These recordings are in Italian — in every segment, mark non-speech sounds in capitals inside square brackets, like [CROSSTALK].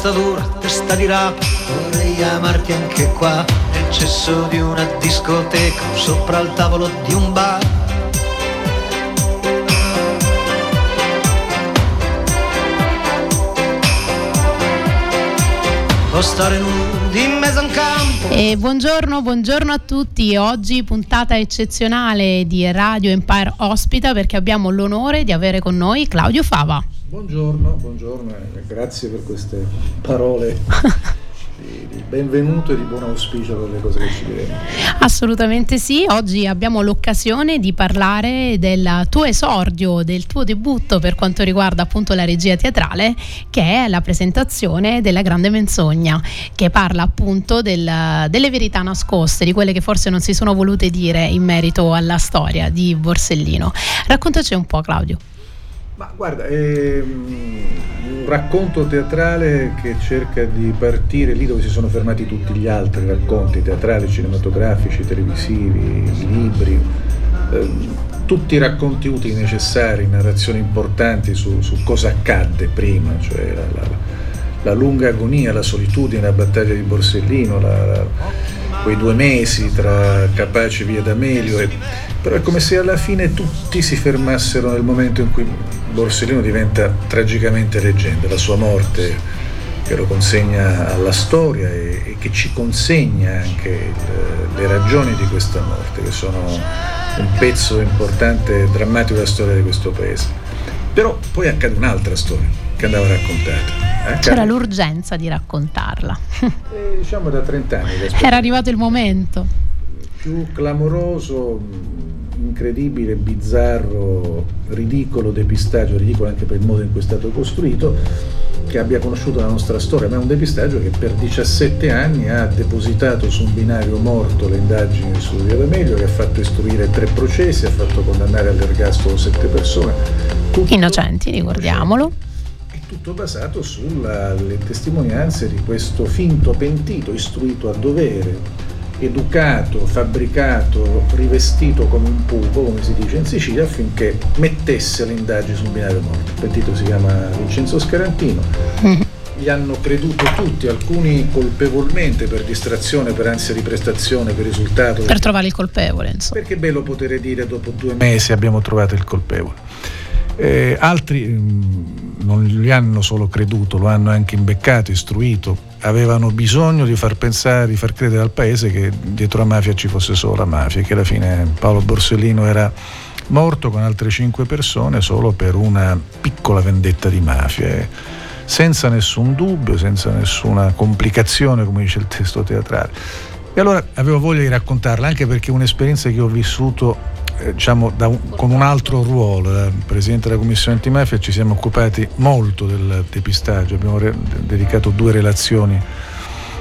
Testa dura, testa di rapa, vorrei amarti anche qua, nel cesso di una discoteca, sopra il tavolo di un bar. O stare nudi in mezzo a un campo. E buongiorno, buongiorno a tutti. Oggi puntata eccezionale di Radio Empire ospita perché abbiamo l'onore di avere con noi Claudio Fava. Buongiorno, buongiorno e grazie per queste parole [LAUGHS] di, benvenuto e di buon auspicio per le cose che ci diremo. Assolutamente sì, oggi abbiamo l'occasione di parlare del tuo esordio, del tuo debutto per quanto riguarda appunto la regia teatrale, che è la presentazione della Grande Menzogna, che parla appunto del, delle verità nascoste, di quelle che forse non si sono volute dire in merito alla storia di Borsellino. Raccontaci un po' Claudio. Ma guarda, è un racconto teatrale che cerca di partire lì dove si sono fermati tutti gli altri racconti teatrali, cinematografici, televisivi, libri, eh, tutti i racconti utili, necessari, narrazioni importanti su, su cosa accadde prima, cioè la, la, la, lunga agonia, la solitudine, la battaglia di Borsellino, la, quei due mesi tra Capace Via D'Amelio. E, però è come se alla fine tutti si fermassero nel momento in cui Borsellino diventa tragicamente leggenda, la sua morte che lo consegna alla storia e, e che ci consegna anche il, le ragioni di questa morte, che sono un pezzo importante e drammatico della storia di questo paese. Però poi accade un'altra storia che andava raccontata. Eh? C'era l'urgenza di raccontarla. Eh, diciamo da 30 anni. Era arrivato il momento. Più clamoroso incredibile, bizzarro, ridicolo depistaggio, ridicolo anche per il modo in cui è stato costruito, che abbia conosciuto la nostra storia, ma è un depistaggio che per 17 anni ha depositato su un binario morto le indagini su Via D'Amelio, che ha fatto istruire tre processi, ha fatto condannare all'ergastolo sette persone. Tutto, Innocenti, ricordiamolo. Tutto basato sulle testimonianze di questo finto pentito, istruito a dovere, educato, fabbricato, rivestito come un pupo, come si dice in Sicilia, affinché mettesse le indagini sul binario morto. Il pentito si chiama Vincenzo Scarantino. Gli hanno creduto tutti, alcuni colpevolmente per distrazione, per ansia di prestazione, per risultato. Per trovare il colpevole, insomma. Perché bello poter dire dopo due mesi abbiamo trovato il colpevole. Eh, altri mh, mm, non gli hanno solo creduto, lo hanno anche imbeccato, istruito, avevano bisogno di far pensare, di far credere al paese che dietro la mafia ci fosse solo la mafia, che alla fine Paolo Borsellino era morto con altre cinque persone solo per una piccola vendetta di mafia, senza nessun dubbio, senza nessuna complicazione, come dice il testo teatrale. E allora avevo voglia di raccontarla, anche perché un'esperienza che ho vissuto eh, diciamo, un, con un altro ruolo. Da Presidente della Commissione Antimafia ci siamo occupati molto del depistaggio, abbiamo re- dedicato due relazioni,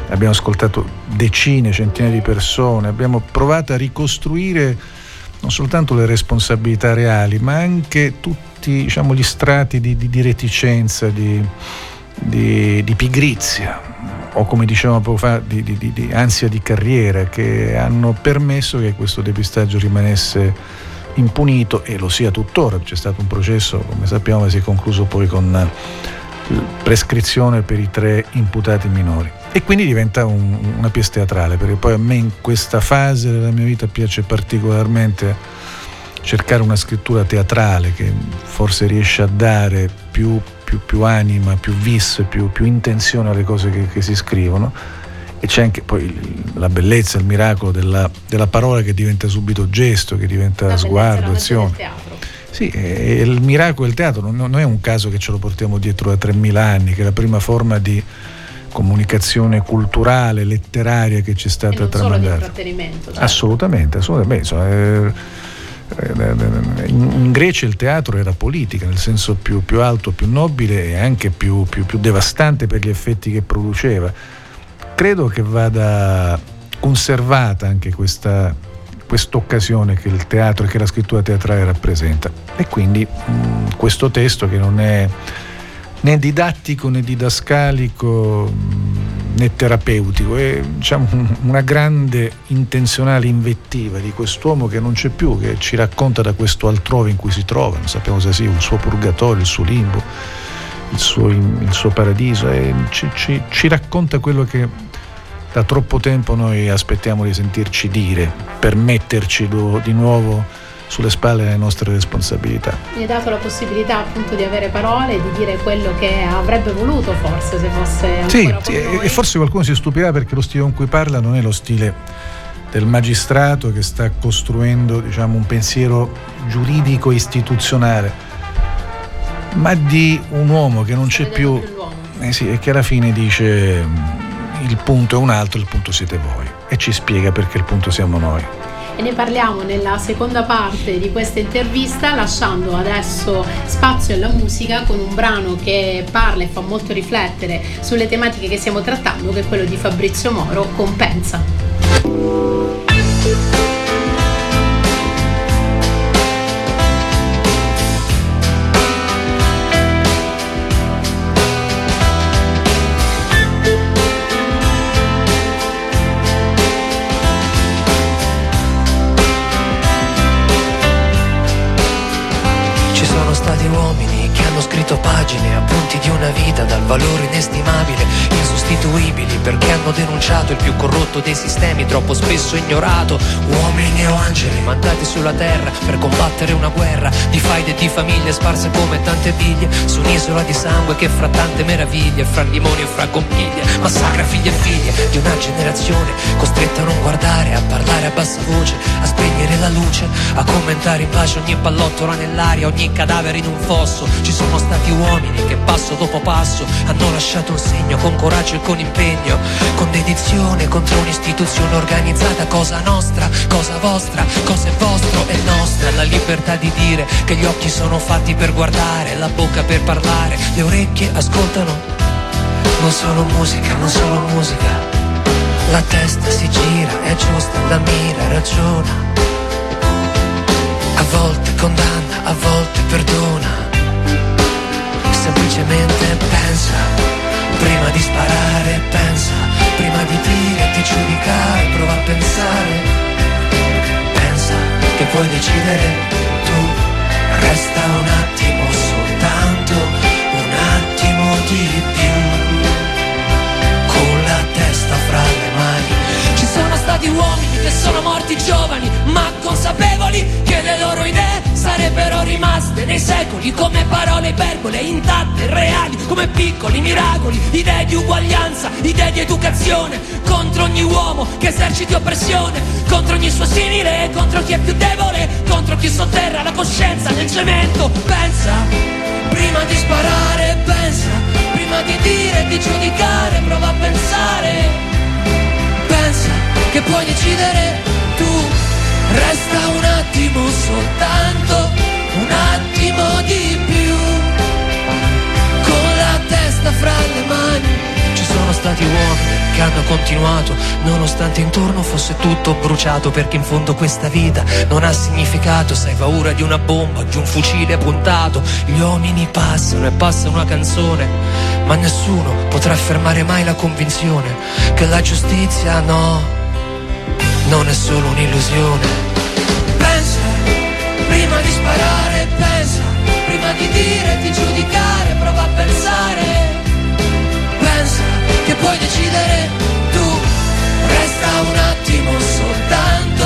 abbiamo ascoltato decine, centinaia di persone, abbiamo provato a ricostruire non soltanto le responsabilità reali, ma anche tutti diciamo, gli strati di, di, di reticenza, di, di, pigrizia o come dicevamo poco fa di, di, di, ansia di carriera che hanno permesso che questo depistaggio rimanesse impunito e lo sia tuttora. C'è stato un processo, come sappiamo, che si è concluso poi con prescrizione per i tre imputati minori. E quindi diventa un, una pièce teatrale, perché poi a me in questa fase della mia vita piace particolarmente cercare una scrittura teatrale che forse riesce a dare più più, più anima, più vis, più, più, intenzione alle cose che, che, si scrivono e c'è anche poi la bellezza, il miracolo della, della parola che diventa subito gesto, che diventa la sguardo, azione. Sì, il miracolo del teatro non, non, è un caso che ce lo portiamo dietro da 3.000 anni, che è la prima forma di comunicazione culturale, letteraria che ci è stata tramandata. Certo. Assolutamente, assolutamente. Beh, insomma, eh, in Grecia il teatro era politica, nel senso più, più alto, più nobile e anche più, più, più, devastante per gli effetti che produceva. Credo che vada conservata anche questa occasione che il teatro e che la scrittura teatrale rappresenta. E quindi mh, questo testo che non è né didattico né didascalico né terapeutico, è diciamo, [LAUGHS] una grande intenzionale invettiva di quest'uomo che non c'è più, che ci racconta da questo altrove in cui si trova, non sappiamo se sia il suo purgatorio, il suo limbo, il suo, il suo paradiso, ci, ci, ci racconta quello che da troppo tempo noi aspettiamo di sentirci dire per metterci di nuovo sulle spalle le nostre responsabilità. Mi hai dato la possibilità appunto di avere parole, di dire quello che avrebbe voluto forse se fosse Sì, sì e forse qualcuno si stupirà perché lo stile con cui parla non è lo stile del magistrato che sta costruendo diciamo, un pensiero giuridico istituzionale, ma di un uomo che non c'è più, eh sì, e che alla fine dice il punto è un altro, il punto siete voi e ci spiega perché il punto siamo noi e ne parliamo nella seconda parte di questa intervista lasciando adesso spazio alla musica con un brano che parla e fa molto riflettere sulle tematiche che stiamo trattando che è quello di Fabrizio Moro, Compensa. Valore inestimabile, insostituibili perché hanno denunciato il più corrotto dei sistemi troppo spesso ignorato. Uomini o angeli mandati sulla terra per combattere una guerra di faide e di famiglie sparse come tante biglie su un'isola di sangue che fra tante meraviglie, fra limoni e fra conchiglie, massacra figli e figlie di una generazione costretta a non guardare, a parlare a bassa voce, a spegnere la luce, a commentare in pace ogni pallottola nell'aria, ogni cadavere in un fosso. Ci sono stati uomini che passo dopo passo hanno lasciato un segno con coraggio e con impegno, con dedizione contro un'istituzione organizzata, cosa nostra, cosa vostra, cosa è vostro e nostra, la libertà di dire che gli occhi sono fatti per guardare, la bocca per parlare, le orecchie ascoltano. Non solo musica, non solo musica. La testa si gira, è giusta, la mira ragiona. A volte condanna, a volte perdona semplicemente pensa, prima di sparare pensa, prima di dire, di giudicare, prova a pensare, pensa che puoi decidere tu, resta un attimo soltanto, un attimo di più, con la testa fra stati uomini che sono morti giovani, ma consapevoli che le loro idee sarebbero rimaste nei secoli come parole iperbole intatte, reali, come piccoli miracoli, idee di uguaglianza, idee di educazione, contro ogni uomo che eserciti oppressione, contro ogni suo simile, contro chi è più debole, contro chi sotterra la coscienza nel cemento. Pensa, prima di sparare, pensa, prima di dire, di giudicare, prova a pensare. Che puoi decidere tu Resta un attimo soltanto, un attimo di più, con la testa fra le mani. Ci sono stati uomini che hanno continuato, nonostante intorno fosse tutto bruciato, perché in fondo questa vita non ha significato, se hai paura di una bomba, di un fucile puntato. Gli uomini passano e passa una canzone, ma nessuno potrà fermare mai la convinzione che la giustizia no non è solo un'illusione. Pensa, prima di sparare, pensa, prima di dire, di giudicare, prova a pensare. Pensa che puoi decidere tu, resta un attimo soltanto,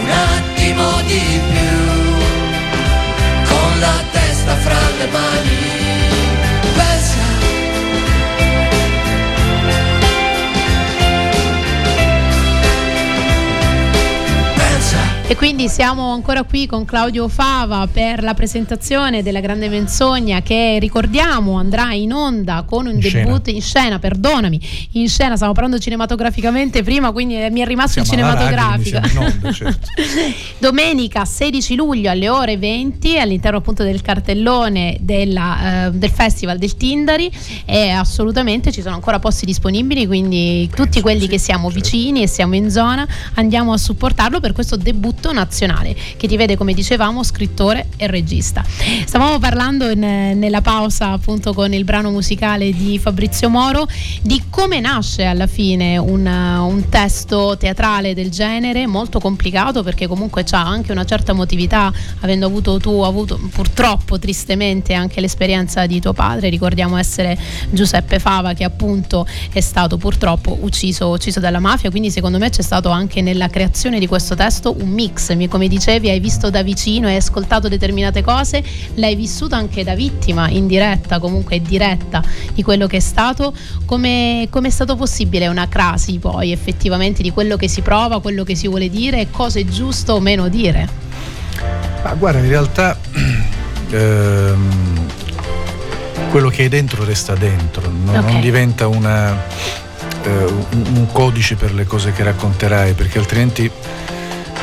un attimo di più, con la testa fra le mani. E quindi siamo ancora qui con Claudio Fava per la presentazione della Grande Menzogna che ricordiamo andrà in onda con un in debutto scena. in scena, perdonami, in scena, stiamo parlando cinematograficamente prima, quindi mi è rimasto siamo il cinematografico. Radio, onda, certo. [LAUGHS] Domenica 16 luglio alle ore 20 all'interno appunto del cartellone della, eh, del Festival del Tindari e assolutamente ci sono ancora posti disponibili, quindi tutti quelli sì, che siamo certo. vicini e siamo in zona andiamo a supportarlo per questo debutto nazionale che ti vede come dicevamo scrittore e regista. Stavamo parlando in, nella pausa appunto con il brano musicale di Fabrizio Moro di come nasce alla fine un, un testo teatrale del genere molto complicato perché comunque ha anche una certa emotività avendo avuto tu avuto purtroppo tristemente anche l'esperienza di tuo padre. Ricordiamo essere Giuseppe Fava che appunto è stato purtroppo ucciso, ucciso dalla mafia. Quindi secondo me c'è stato anche nella creazione di questo testo un mix come dicevi hai visto da vicino hai ascoltato determinate cose l'hai vissuto anche da vittima indiretta comunque diretta di quello che è stato. Come è stato possibile una crasi poi effettivamente di quello che si prova quello che si vuole dire e cosa è giusto o meno dire? Ma guarda in realtà [CLEARS THROAT] ehm, quello che è dentro resta dentro non, okay. non diventa una, eh, un codice per le cose che racconterai perché altrimenti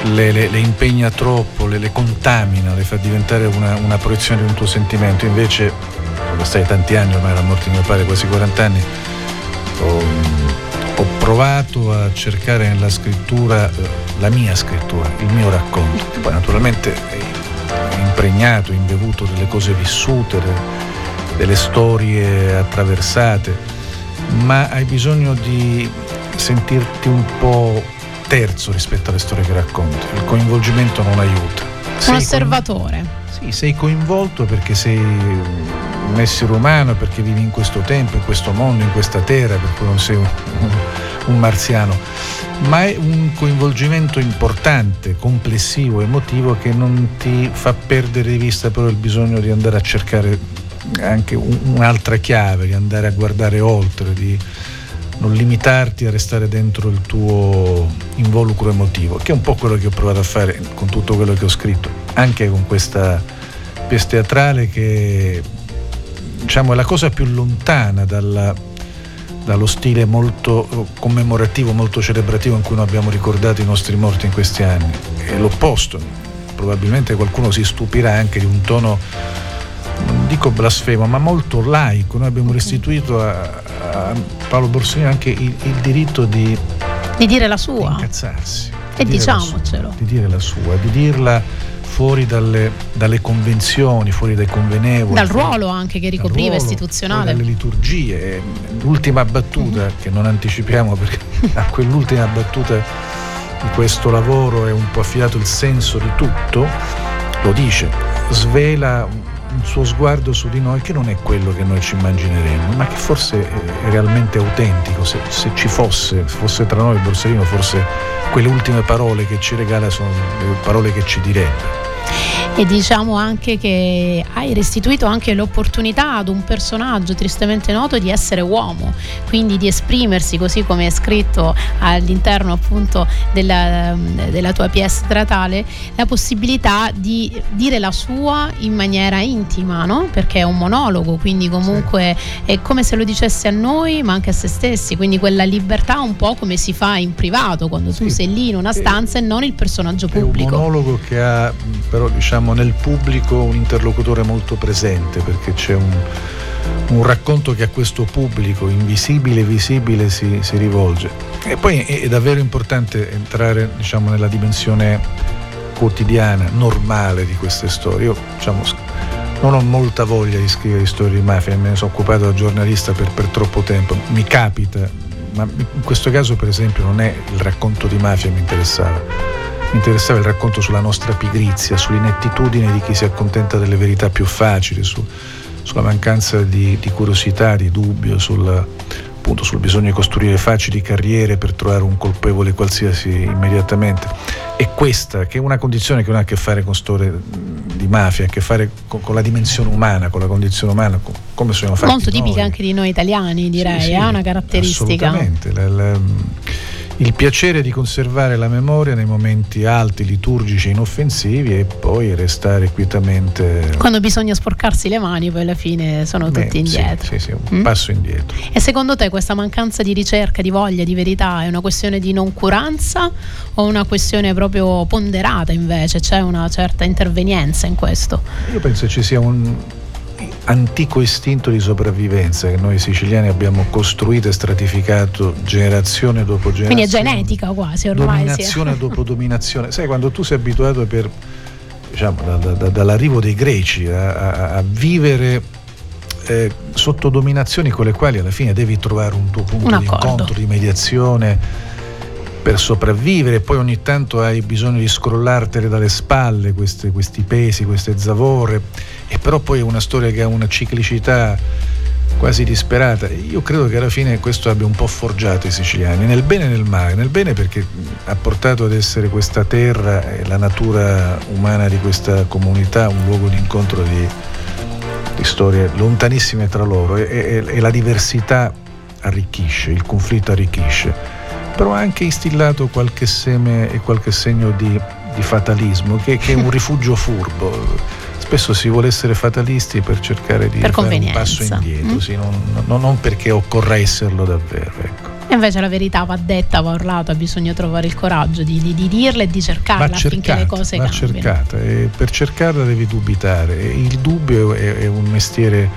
le, le, le impegna troppo, le, le, contamina, le fa diventare una, una, proiezione di un tuo sentimento. Invece, stai tanti anni, ormai morte di mio padre, quasi 40 anni, ho, ho provato a cercare nella scrittura eh, la mia scrittura, il mio racconto, poi naturalmente è impregnato, imbevuto delle cose vissute, delle storie attraversate, ma hai bisogno di sentirti un po' terzo rispetto alle storie che racconti. Il coinvolgimento non aiuta. Sei un osservatore. Coin... Sì, sei coinvolto perché sei un essere umano, perché vivi in questo tempo, in questo mondo, in questa terra, per cui non sei un, [LAUGHS] un marziano. Ma è un coinvolgimento importante, complessivo, emotivo che non ti fa perdere di vista però il bisogno di andare a cercare anche un'altra chiave, di andare a guardare oltre, di non limitarti a restare dentro il tuo involucro emotivo, che è un po' quello che ho provato a fare con tutto quello che ho scritto, anche con questa pièce teatrale che diciamo, è la cosa più lontana dalla, dallo stile molto commemorativo, molto celebrativo in cui noi abbiamo ricordato i nostri morti in questi anni. È l'opposto. Probabilmente qualcuno si stupirà anche di un tono non dico blasfemo, ma molto laico. Noi abbiamo restituito a, a Paolo Borsellino anche il, il diritto di, di dire la sua. Di incazzarsi. E diciamocelo. Sua, di dire la sua, di dirla fuori dalle, dalle, convenzioni, fuori dai convenevoli. Dal ruolo anche che ricopriva ruolo, istituzionale. Dalle liturgie. L'ultima battuta, mm-hmm. che non anticipiamo perché [LAUGHS] a quell'ultima battuta di questo lavoro è un po' affidato il senso di tutto, lo dice, svela un suo sguardo su di noi che non è quello che noi ci immagineremmo, ma che forse è realmente autentico, se, se ci fosse, se fosse tra noi Borsellino, forse quelle ultime parole che ci regala sono le parole che ci direbbe e diciamo anche che hai restituito anche l'opportunità ad un personaggio tristemente noto di essere uomo, quindi di esprimersi così come è scritto all'interno appunto della, della tua pièce teatrale, la possibilità di dire la sua in maniera intima, no? perché è un monologo, quindi comunque è come se lo dicesse a noi ma anche a se stessi, quindi quella libertà un po' come si fa in privato quando sì. tu sei lì in una stanza e non il personaggio pubblico. È un monologo che ha però diciamo abbiamo nel pubblico un interlocutore molto presente perché c'è un, un racconto che a questo pubblico invisibile e visibile si, si, rivolge. E poi è, è davvero importante entrare diciamo, nella dimensione quotidiana, normale di queste storie. Io diciamo, non ho molta voglia di scrivere storie di mafia, me ne sono occupato da giornalista per, per troppo tempo, mi capita, ma in questo caso per esempio non è il racconto di mafia che mi interessava mi interessava il racconto sulla nostra pigrizia, sull'inettitudine di chi si accontenta delle verità più facili, su, sulla mancanza di, di, curiosità, di dubbio, sul, appunto, sul bisogno di costruire facili carriere per trovare un colpevole qualsiasi immediatamente. E questa, che è una condizione che non ha a che fare con storie di mafia, ha a che fare con, con la dimensione umana, con la condizione umana, con, come sono fatti Molto tipica anche di noi italiani, direi, sì, sì, è una caratteristica. Assolutamente. La, la, il piacere di conservare la memoria nei momenti alti, liturgici, inoffensivi e poi restare quietamente. Quando bisogna sporcarsi le mani, poi alla fine sono Beh, tutti indietro. Sì, sì, sì un mm? passo indietro. E secondo te questa mancanza di ricerca, di voglia, di verità è una questione di noncuranza o una questione proprio ponderata invece? C'è una certa intervenienza in questo? Io penso ci sia un antico istinto di sopravvivenza che noi siciliani abbiamo costruito e stratificato generazione dopo generazione. Quindi è genetica quasi ormai. Dominazione [LAUGHS] dopo dominazione. Sai, quando tu sei abituato per, diciamo, da, da, dall'arrivo dei greci a, a, a vivere eh, sotto dominazioni con le quali alla fine devi trovare un tuo punto un di incontro, di mediazione per sopravvivere, poi ogni tanto hai bisogno di scrollartele dalle spalle queste, questi pesi, queste zavore, e però poi è una storia che ha una ciclicità quasi disperata. Io credo che alla fine questo abbia un po' forgiato i siciliani, nel bene e nel male, nel bene perché ha portato ad essere questa terra e la natura umana di questa comunità un luogo di incontro di, di storie lontanissime tra loro. E, e, e la diversità arricchisce, il conflitto arricchisce però ha anche instillato qualche seme e qualche segno di, di fatalismo, che, che, è un rifugio furbo. Spesso si vuole essere fatalisti per cercare di per fare un passo indietro, mm. sì, non, non, non, perché occorra esserlo davvero. Ecco. E invece la verità va detta, va urlata, bisogna trovare il coraggio di, di, di dirla e di cercarla va affinché cercata, le cose va cambino. cercata e per cercarla devi dubitare. Il dubbio è, è un mestiere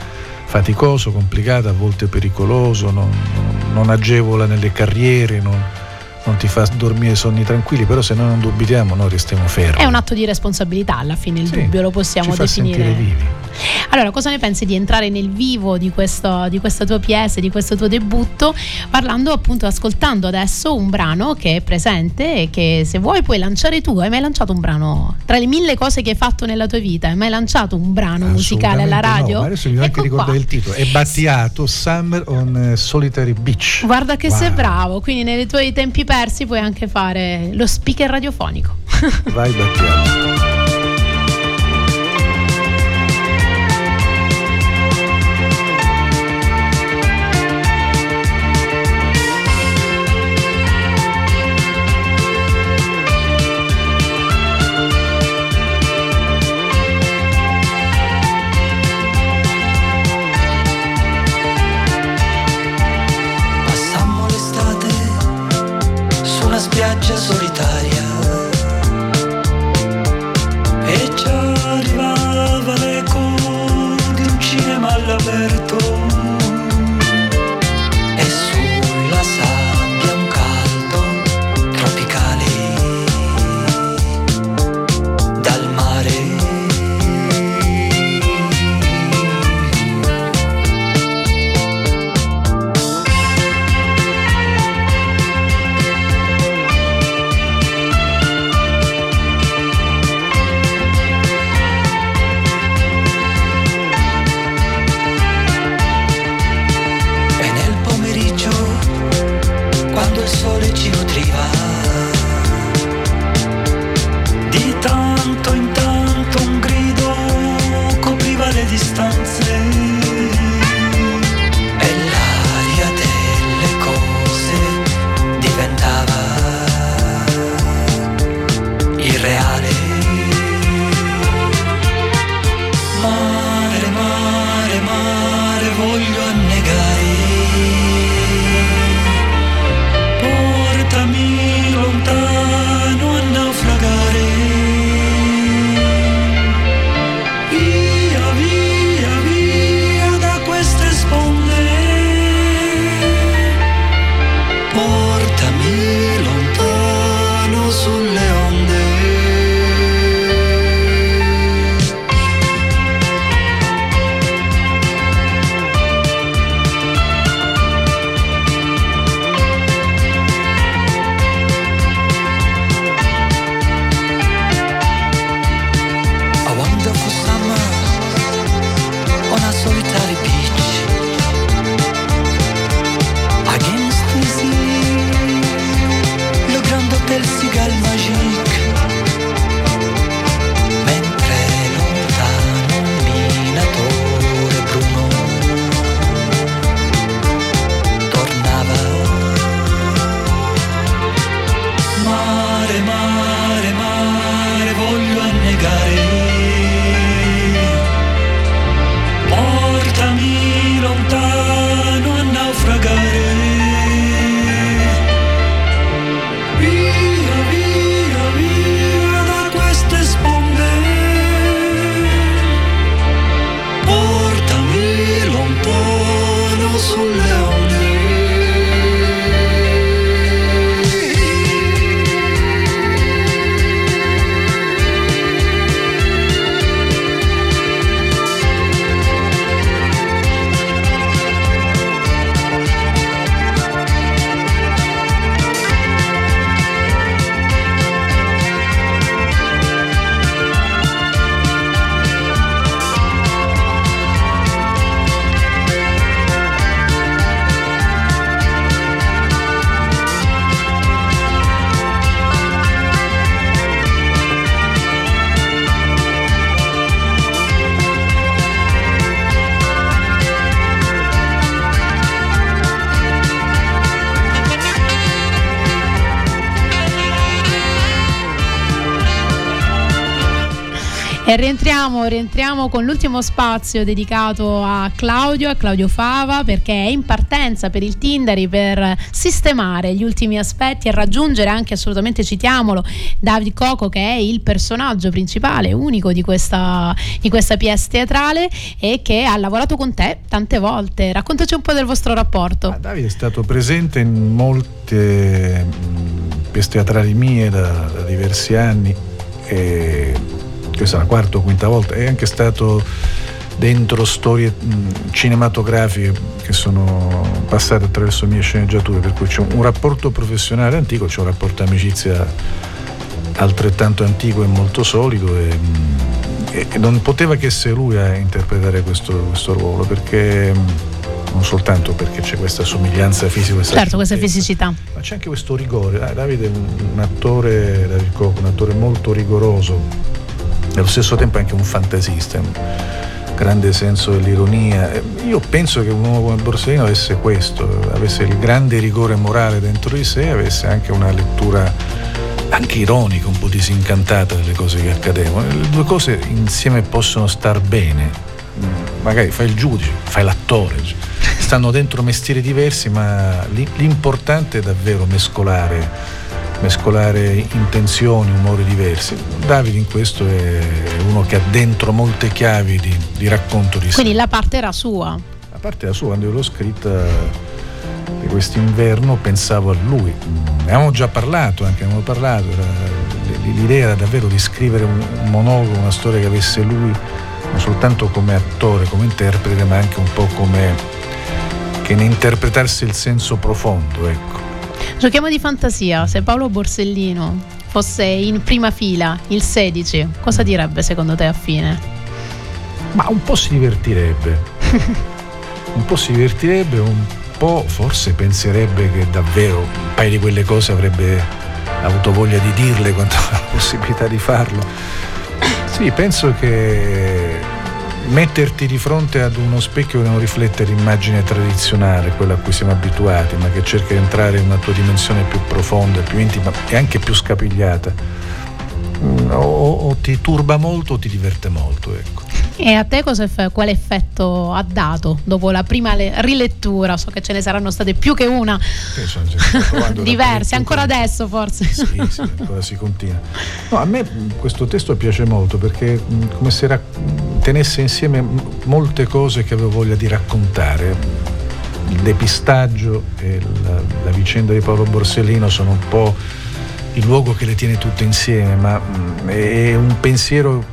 faticoso, complicato, a volte pericoloso, non, non, agevola nelle carriere, non, non ti fa dormire sonni tranquilli, però se noi non dubitiamo noi restiamo fermi. È un atto di responsabilità alla fine il sì, dubbio, lo possiamo ci definire. Fa vivi. Allora, cosa ne pensi di entrare nel vivo di, questo, di questa tua pièce, di questo tuo debutto, parlando appunto, ascoltando adesso un brano che è presente e che se vuoi puoi lanciare tu. Hai mai lanciato un brano? Tra le mille cose che hai fatto nella tua vita, hai mai lanciato un brano musicale alla radio? No, adesso mi ecco anche ricordare il titolo. È Battiato Summer on Solitary Beach. Guarda che wow. sei bravo, quindi nei tuoi tempi persi puoi anche fare lo speaker radiofonico. Vai Battiato. spiaggia solitaria. E ci arrivava l'eco di un cinema all'aperto. E rientriamo, rientriamo con l'ultimo spazio dedicato a Claudio, a Claudio Fava, perché è in partenza per il Tindari per sistemare gli ultimi aspetti e raggiungere anche assolutamente, citiamolo, David Coco che è il personaggio principale, unico di questa, di questa pièce teatrale e che ha lavorato con te tante volte. Raccontaci un po' del vostro rapporto. Ah, Davide è stato presente in molte pièce teatrali mie da, da diversi anni. E è la quarta o quinta volta, è anche stato dentro storie cinematografiche che sono passate attraverso mie sceneggiature, per cui c'è un, rapporto professionale antico, c'è un rapporto amicizia altrettanto antico e molto solido e, e non poteva che essere lui a interpretare questo, questo ruolo perché non soltanto perché c'è questa somiglianza fisica, questa certo, questa fisicità, ma c'è anche questo rigore. Davide è un attore, un attore molto rigoroso, nello stesso tempo anche un fantasista, un grande senso dell'ironia. Io penso che un uomo come Borsellino avesse questo, avesse il grande rigore morale dentro di sé, avesse anche una lettura anche ironica, un po' disincantata delle cose che accadevano. Le due cose insieme possono star bene. Magari fai il giudice, fai l'attore, stanno dentro mestieri diversi, ma l'importante è davvero mescolare mescolare intenzioni, umori diversi. Davide in questo è uno che ha dentro molte chiavi di, di racconto di sé. Quindi la parte era sua? La parte era sua, quando io l'ho scritta di quest'inverno pensavo a lui. Ne avevamo già parlato, anche avevamo parlato, era, l'idea era davvero di scrivere un, un monologo, una storia che avesse lui non soltanto come attore, come interprete, ma anche un po' come che ne interpretasse il senso profondo, ecco. Giochiamo di fantasia, se Paolo Borsellino fosse in prima fila, il 16, cosa direbbe secondo te a fine? Ma un po' si divertirebbe. [LAUGHS] un po' si divertirebbe, un po' forse penserebbe che davvero un paio di quelle cose avrebbe avuto voglia di dirle quando [LAUGHS] ha la possibilità di farlo. Sì, penso che metterti di fronte ad uno specchio che non riflette l'immagine tradizionale, quella a cui siamo abituati, ma che cerca di entrare in una tua dimensione più profonda, più intima e anche più scapigliata, mm, o, o ti turba molto o ti diverte molto. Ecco. E a te eff- quale effetto ha dato dopo la prima le- rilettura? So che ce ne saranno state più che una, [LAUGHS] diverse, ancora adesso forse. Sì, sì, ancora si continua. No, a me questo testo piace molto perché come se ra- tenesse insieme molte cose che avevo voglia di raccontare. Il depistaggio e la, la vicenda di Paolo Borsellino sono un po' il luogo che le tiene tutte insieme, ma è un pensiero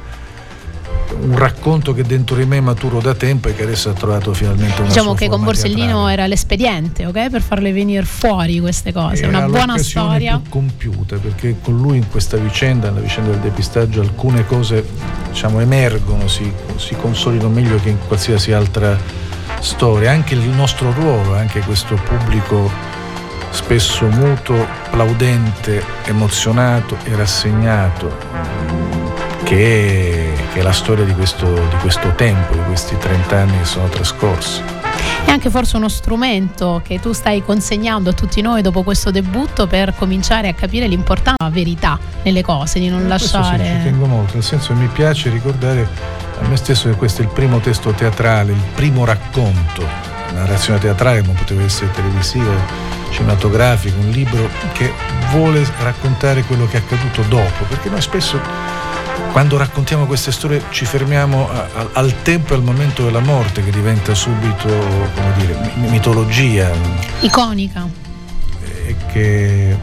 un racconto che dentro di me maturo da tempo e che adesso ha trovato finalmente una diciamo che con Borsellino teatrale. era l'espediente ok per farle venire fuori queste cose era una buona storia più compiuta perché con lui in questa vicenda nella vicenda del depistaggio alcune cose diciamo emergono si, si consolidano meglio che in qualsiasi altra storia anche il nostro ruolo anche questo pubblico spesso muto plaudente emozionato e rassegnato che che è la storia di questo, di questo tempo, di questi 30 anni che sono trascorsi. È anche forse uno strumento che tu stai consegnando a tutti noi dopo questo debutto per cominciare a capire l'importanza della verità nelle cose, di non eh, lasciare. Sì, ci tengo molto, nel senso che mi piace ricordare a me stesso che questo è il primo testo teatrale, il primo racconto, una narrazione teatrale, ma poteva essere televisiva, cinematografica, un libro che vuole raccontare quello che è accaduto dopo, perché noi spesso quando raccontiamo queste storie ci fermiamo a, a, al tempo e al momento della morte che diventa subito, come dire, mitologia. Iconica. E che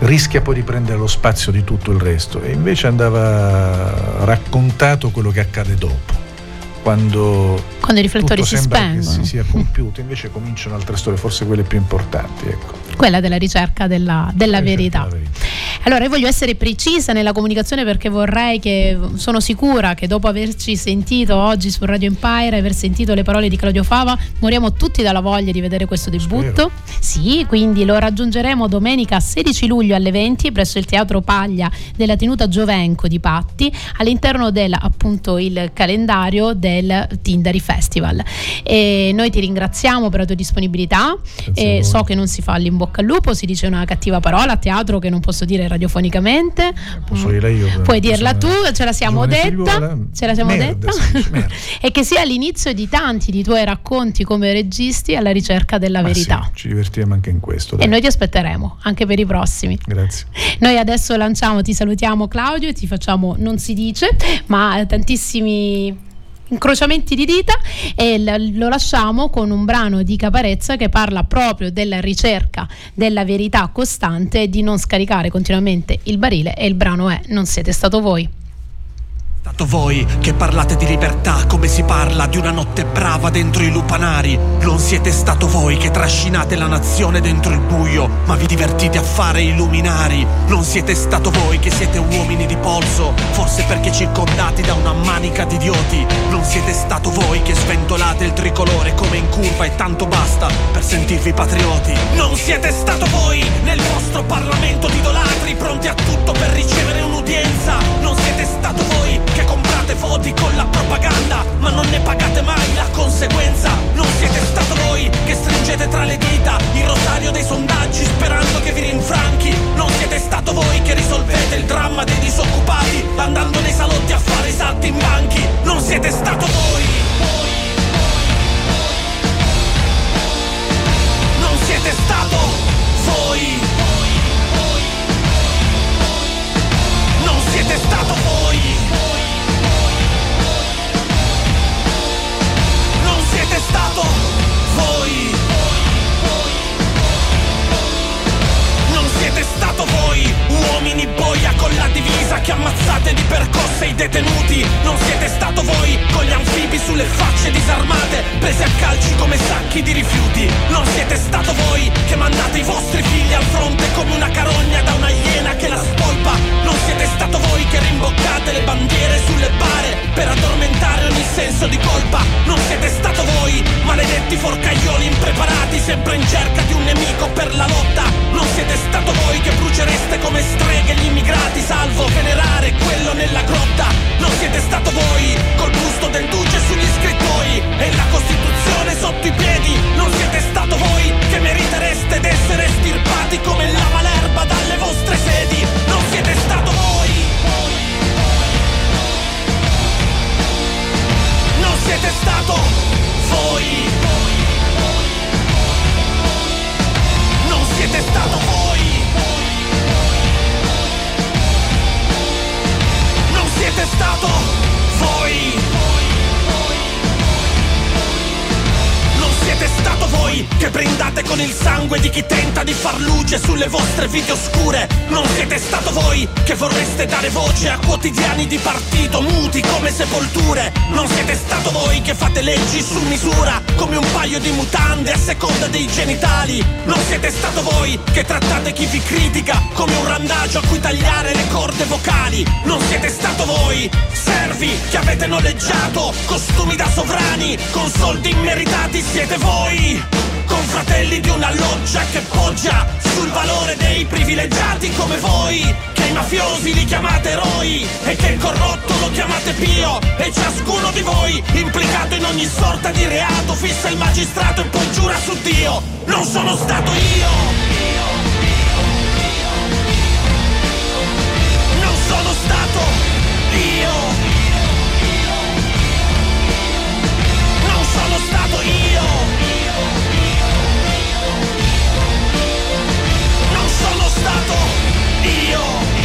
rischia poi di prendere lo spazio di tutto il resto. E invece andava raccontato quello che accade dopo. Quando, quando i riflettori si spengono. Che si sia compiuto, invece cominciano altre storie, forse quelle più importanti. Ecco. Quella della ricerca della, della verità. Della verità. Allora, io voglio essere precisa nella comunicazione perché vorrei che, sono sicura che dopo averci sentito oggi su Radio Empire, aver sentito le parole di Claudio Fava, moriamo tutti dalla voglia di vedere questo debutto. Sì, quindi lo raggiungeremo domenica 16 luglio alle 20 presso il Teatro Paglia della tenuta Giovenco di Patti, all'interno del appunto il calendario del Tindari Festival. E noi ti ringraziamo per la tua disponibilità. so che non si fa all'in bocca al lupo, si dice una cattiva parola a teatro che non posso dire radiofonicamente. Posso dirla io. Puoi dirla tu, ce la siamo detta. Figliuola. Ce la siamo Merda, detta. sì, [LAUGHS] e che sia l'inizio di tanti di tuoi racconti come registi alla ricerca della Ma verità. sì, ci divertiamo anche in questo. E dai. noi ti aspetteremo anche per i prossimi. Grazie. Noi adesso lanciamo, ti salutiamo Claudio e ti facciamo, non si dice, ma tantissimi incrociamenti di dita e lo lasciamo con un brano di Caparezza che parla proprio della ricerca della verità costante di non scaricare continuamente il barile e il brano è Non siete stato voi. Stato voi che parlate di libertà come si parla di una notte brava dentro i lupanari. Non siete stato voi che trascinate la nazione dentro il buio, ma vi divertite a fare i luminari. Non siete stato voi che siete uomini di polso, forse perché circondati da una manica di idioti. Non siete stato voi che sventolate il tricolore come in curva e tanto basta per sentirvi patrioti. Non siete stato voi nel vostro parlamento di idolatri pronti a tutto per ricevere un'udienza. Non siete stato voi voti con la propaganda, ma non ne pagate mai la conseguenza. Non siete stato voi che stringete tra le dita il rosario dei sondaggi sperando che vi rinfranchi. Non siete stato voi che risolvete il dramma dei disoccupati quotidiani di partito muti come sepolture. Non siete stato voi che fate leggi su misura come un paio di mutande a seconda dei genitali. Non siete stato voi che trattate chi vi critica come un randagio a cui tagliare le corde vocali. Non siete stato voi, servi che avete noleggiato costumi da sovrani con soldi immeritati siete voi confratelli di una loggia che poggia sul valore dei privilegiati come voi, che i mafiosi li chiamate eroi e che il corrotto lo chiamate pio e ciascuno di voi implicato in ogni sorta di reato fissa il magistrato e poi giura su Dio, non sono stato io! Non sono stato io! Non sono stato io! スーいいよ。